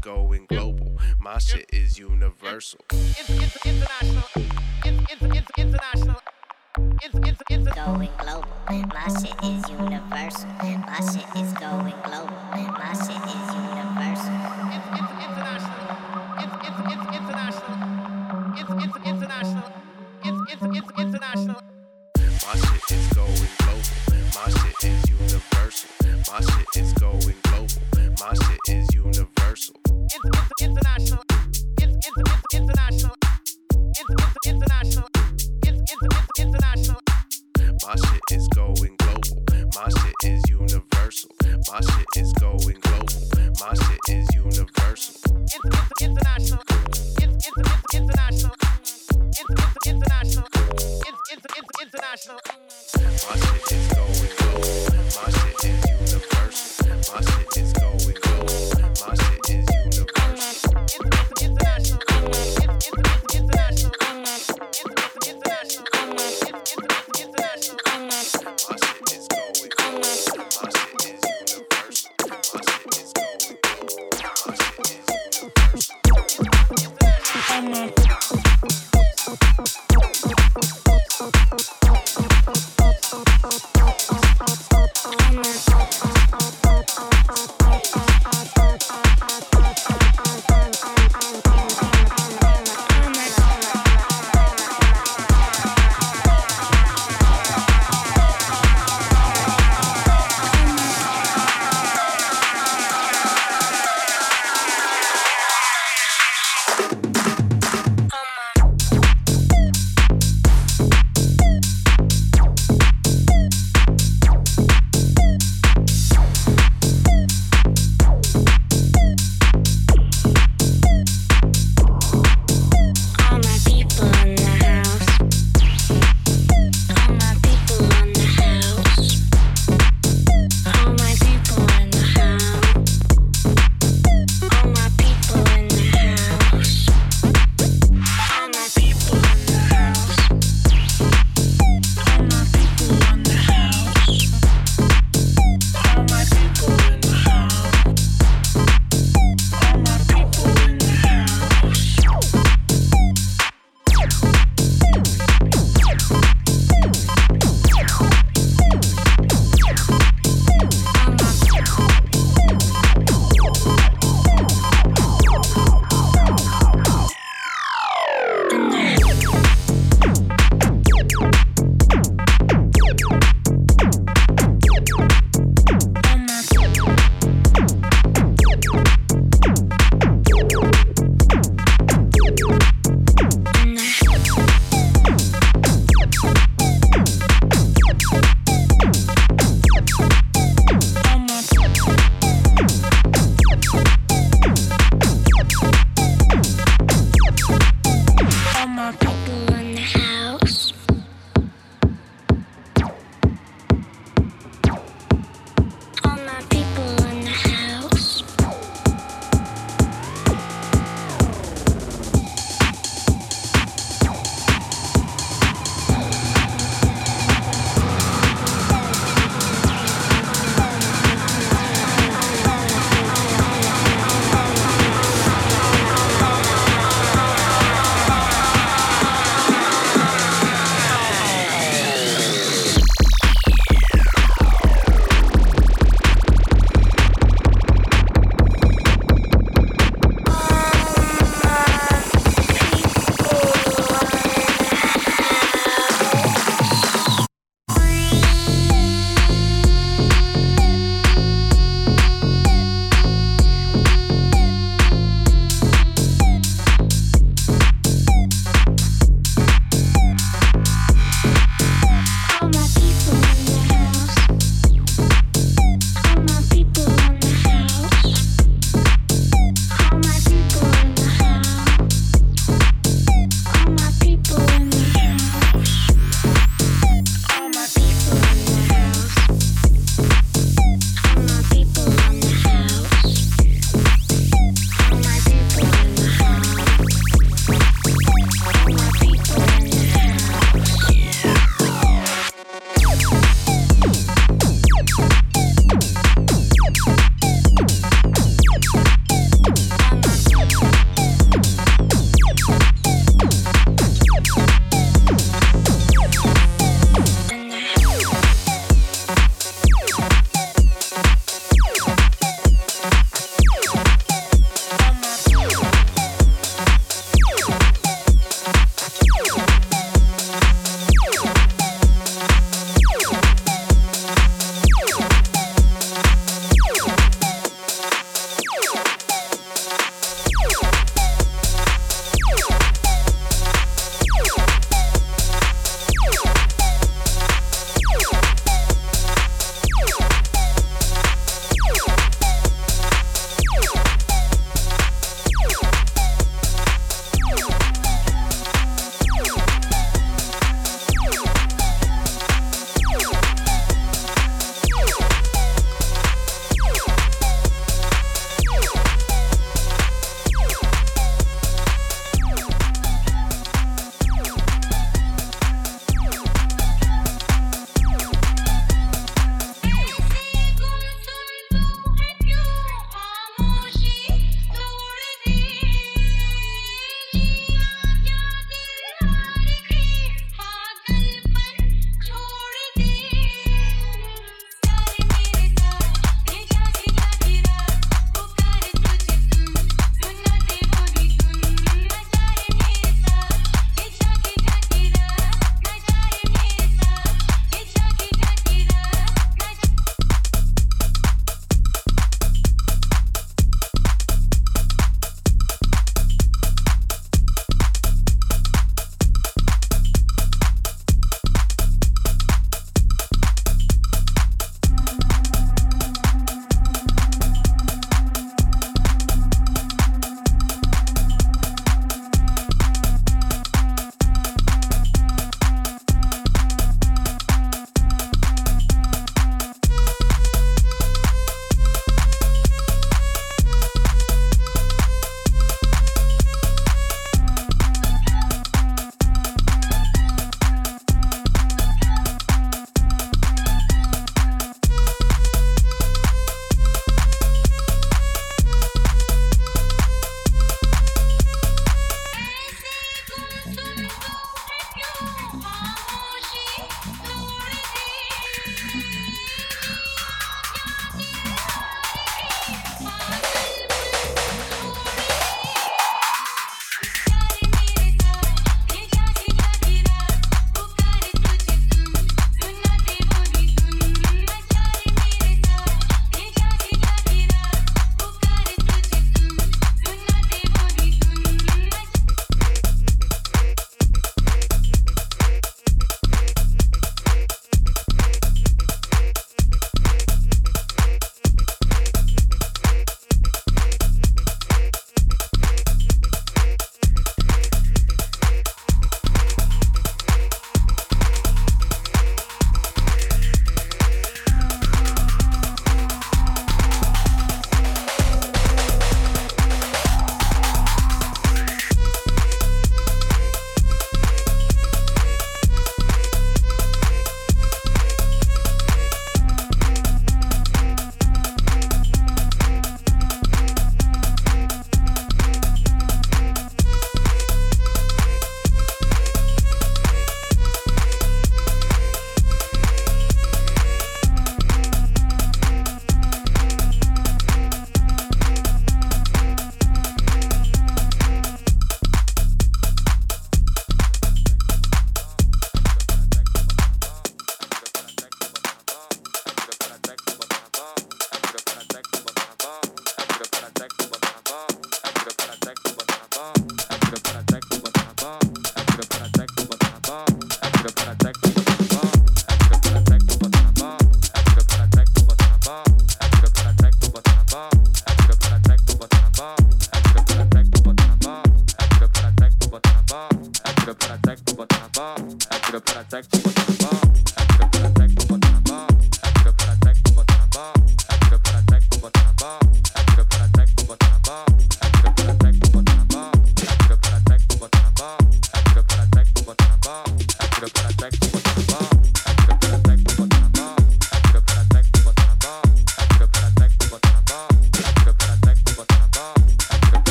going global. My shit is universal. It's, international. It's, it's, it's international. It's, it's, it's going global. My shit is universal. My shit is going global. My shit is universal. It's, it's international. It's, it's, it's international. It's, it's international. It's, it's, it's international.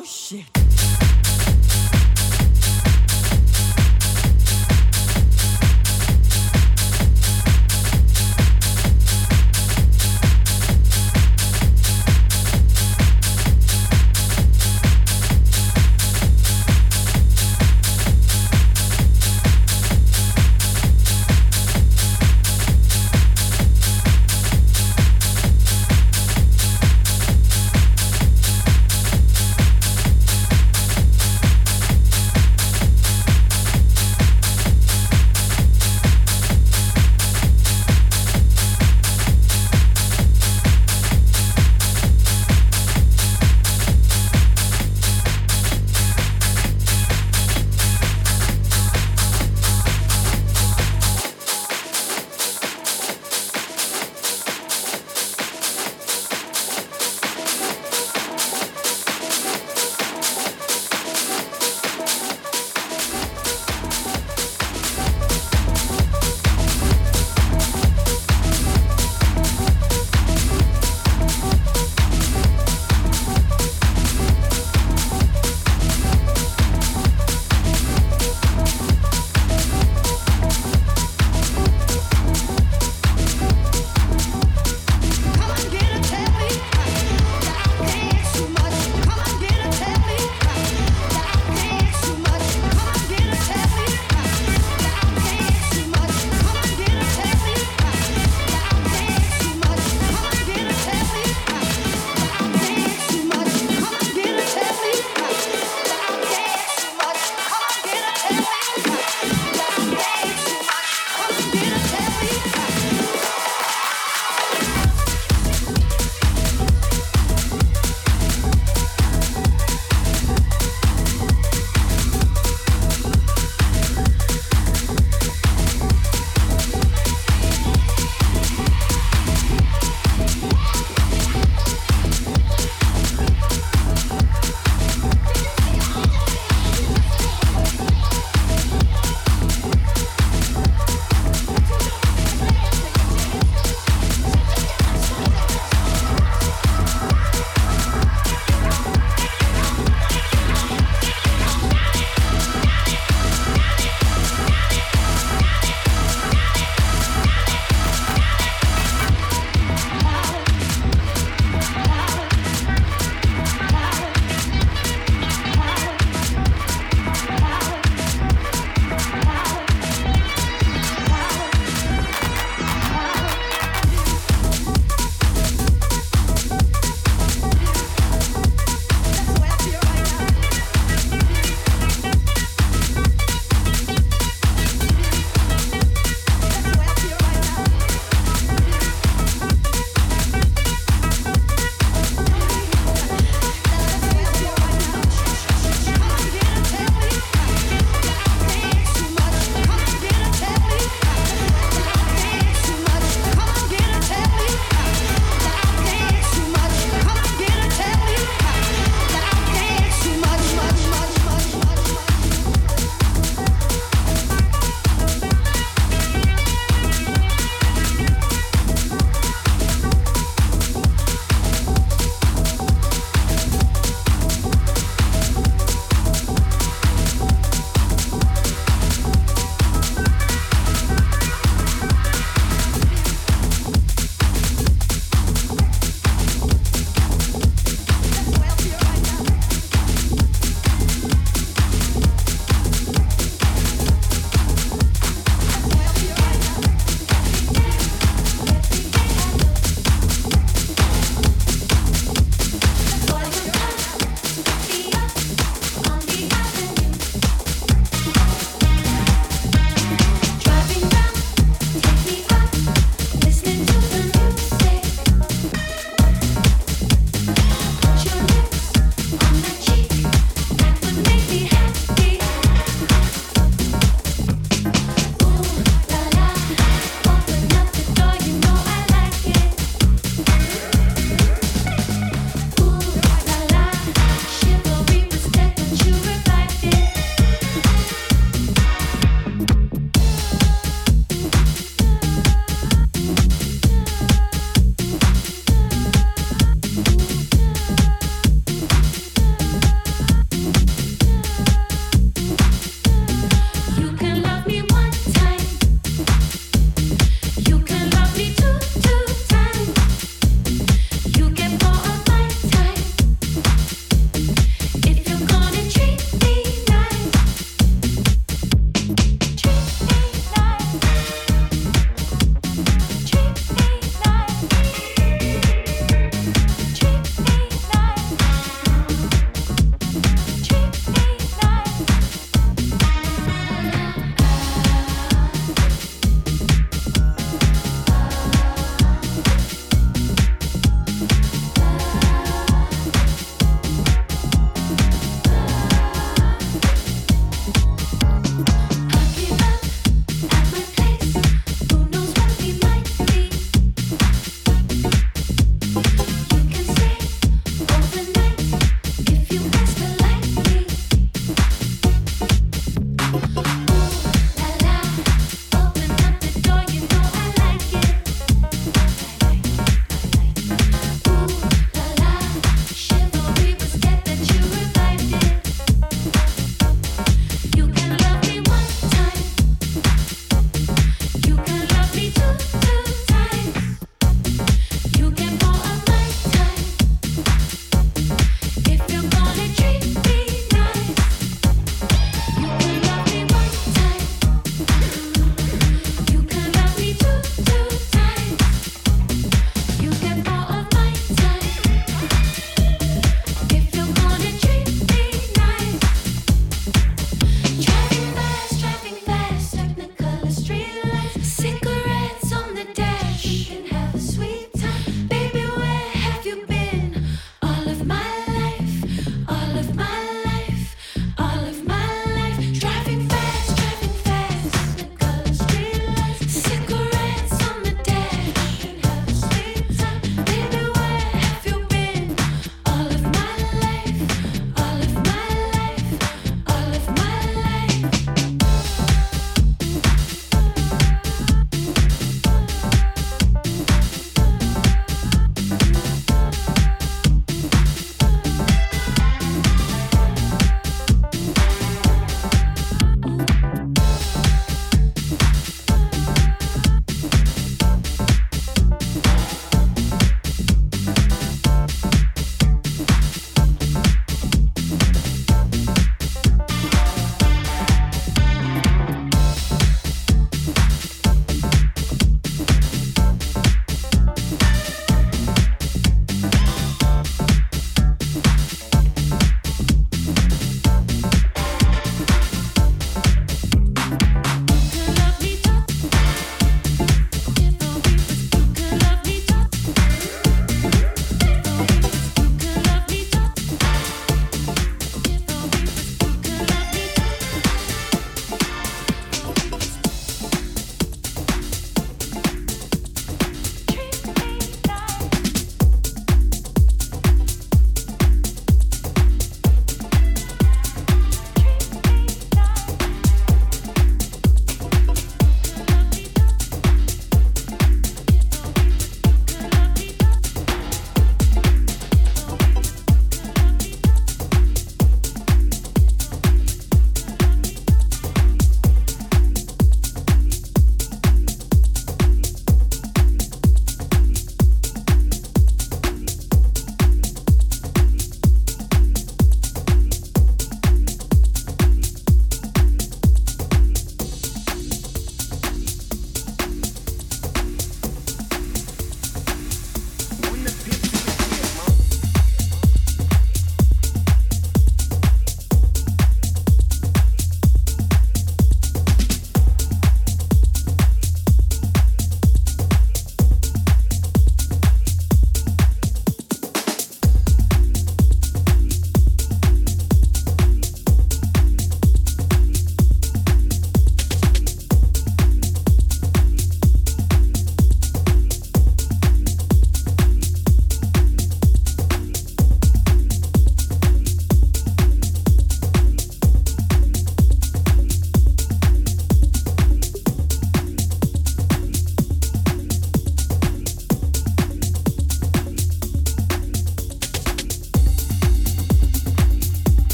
Oh, shit.